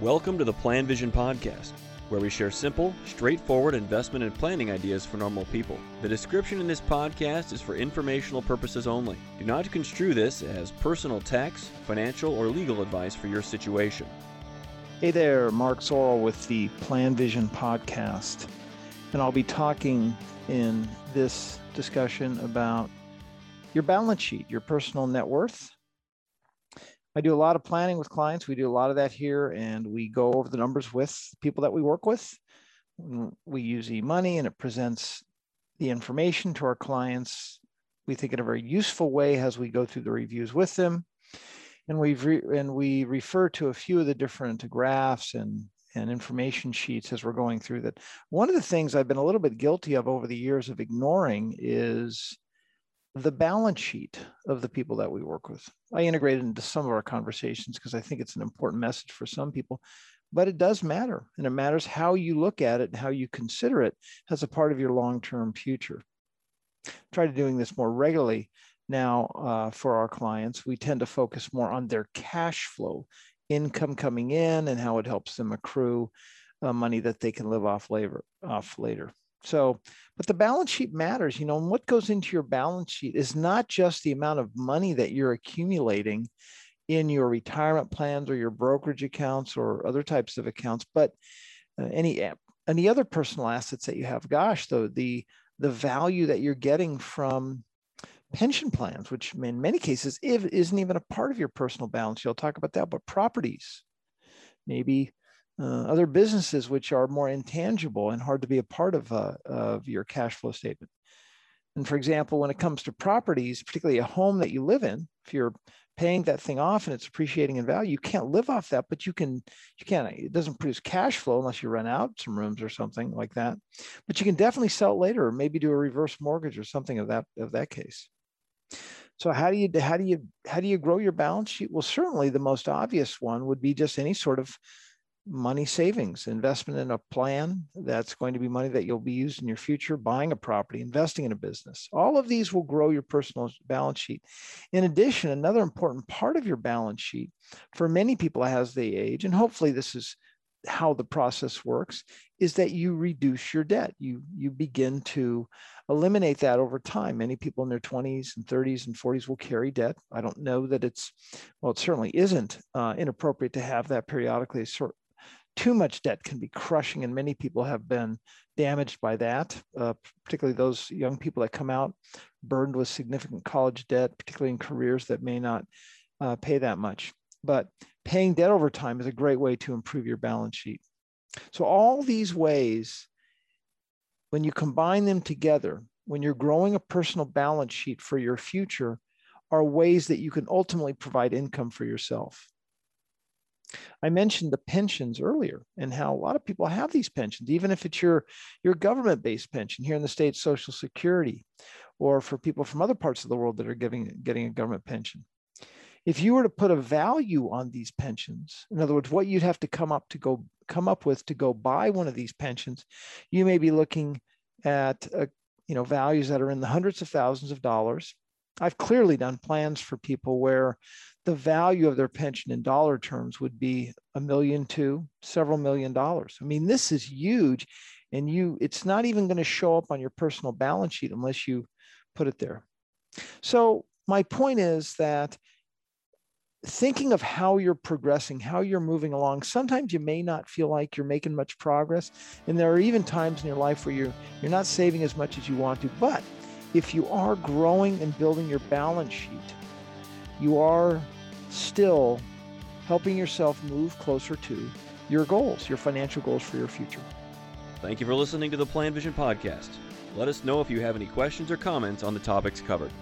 Welcome to the PlanVision Podcast, where we share simple, straightforward investment and planning ideas for normal people. The description in this podcast is for informational purposes only. Do not construe this as personal tax, financial, or legal advice for your situation. Hey there, Mark Zoril with the PlanVision Podcast. And I'll be talking in this discussion about your balance sheet, your personal net worth, I do a lot of planning with clients. We do a lot of that here, and we go over the numbers with people that we work with. Mm, we use eMoney, and it presents the information to our clients. We think in a very useful way as we go through the reviews with them, and we re- and we refer to a few of the different graphs and and information sheets as we're going through that. One of the things I've been a little bit guilty of over the years of ignoring is the balance sheet of the people that we work with. I integrate it into some of our conversations because I think it's an important message for some people, but it does matter. And it matters how you look at it and how you consider it as a part of your long term future. Try to doing this more regularly now uh, for our clients. We tend to focus more on their cash flow, income coming in, and how it helps them accrue uh, money that they can live off. Off later. So, but the balance sheet matters, you know, and what goes into your balance sheet is not just the amount of money that you're accumulating in your retirement plans or your brokerage accounts or other types of accounts, but uh, any any other personal assets that you have. Gosh, though, the the value that you're getting from pension plans, which in many cases isn't even a part of your personal balance. You'll talk about that, but properties, maybe uh, other businesses which are more intangible and hard to be a part of, uh, of your cash flow statement. And for example, when it comes to properties, particularly a home that you live in, if you're paying that thing off and it's appreciating in value, you can't live off that, but you can, you can, it doesn't produce cash flow unless you rent out some rooms or something like that. But you can definitely sell it later or maybe do a reverse mortgage or something of that, of that case. So how do you, how do you, how do you grow your balance sheet? Well, certainly the most obvious one would be just any sort of money savings, investment in a plan that's going to be money that you'll be used in your future, buying a property, investing in a business. All of these will grow your personal balance sheet. In addition, another important part of your balance sheet for many people as they age, and hopefully this is how the process works is that you reduce your debt you you begin to eliminate that over time many people in their 20s and 30s and 40s will carry debt i don't know that it's well it certainly isn't uh, inappropriate to have that periodically too much debt can be crushing, and many people have been damaged by that, uh, particularly those young people that come out burdened with significant college debt, particularly in careers that may not uh, pay that much. But paying debt over time is a great way to improve your balance sheet. So, all these ways, when you combine them together, when you're growing a personal balance sheet for your future, are ways that you can ultimately provide income for yourself. I mentioned the pensions earlier and how a lot of people have these pensions, even if it's your, your government based pension here in the state, Social Security, or for people from other parts of the world that are giving, getting a government pension. If you were to put a value on these pensions, in other words, what you'd have to come up to go come up with to go buy one of these pensions, you may be looking at uh, you know values that are in the hundreds of thousands of dollars. I've clearly done plans for people where the value of their pension in dollar terms would be a million to several million dollars. I mean, this is huge. And you, it's not even going to show up on your personal balance sheet unless you put it there. So my point is that thinking of how you're progressing, how you're moving along, sometimes you may not feel like you're making much progress. And there are even times in your life where you're you're not saving as much as you want to. But if you are growing and building your balance sheet, you are still helping yourself move closer to your goals, your financial goals for your future. Thank you for listening to the PlanVision Podcast. Let us know if you have any questions or comments on the topics covered.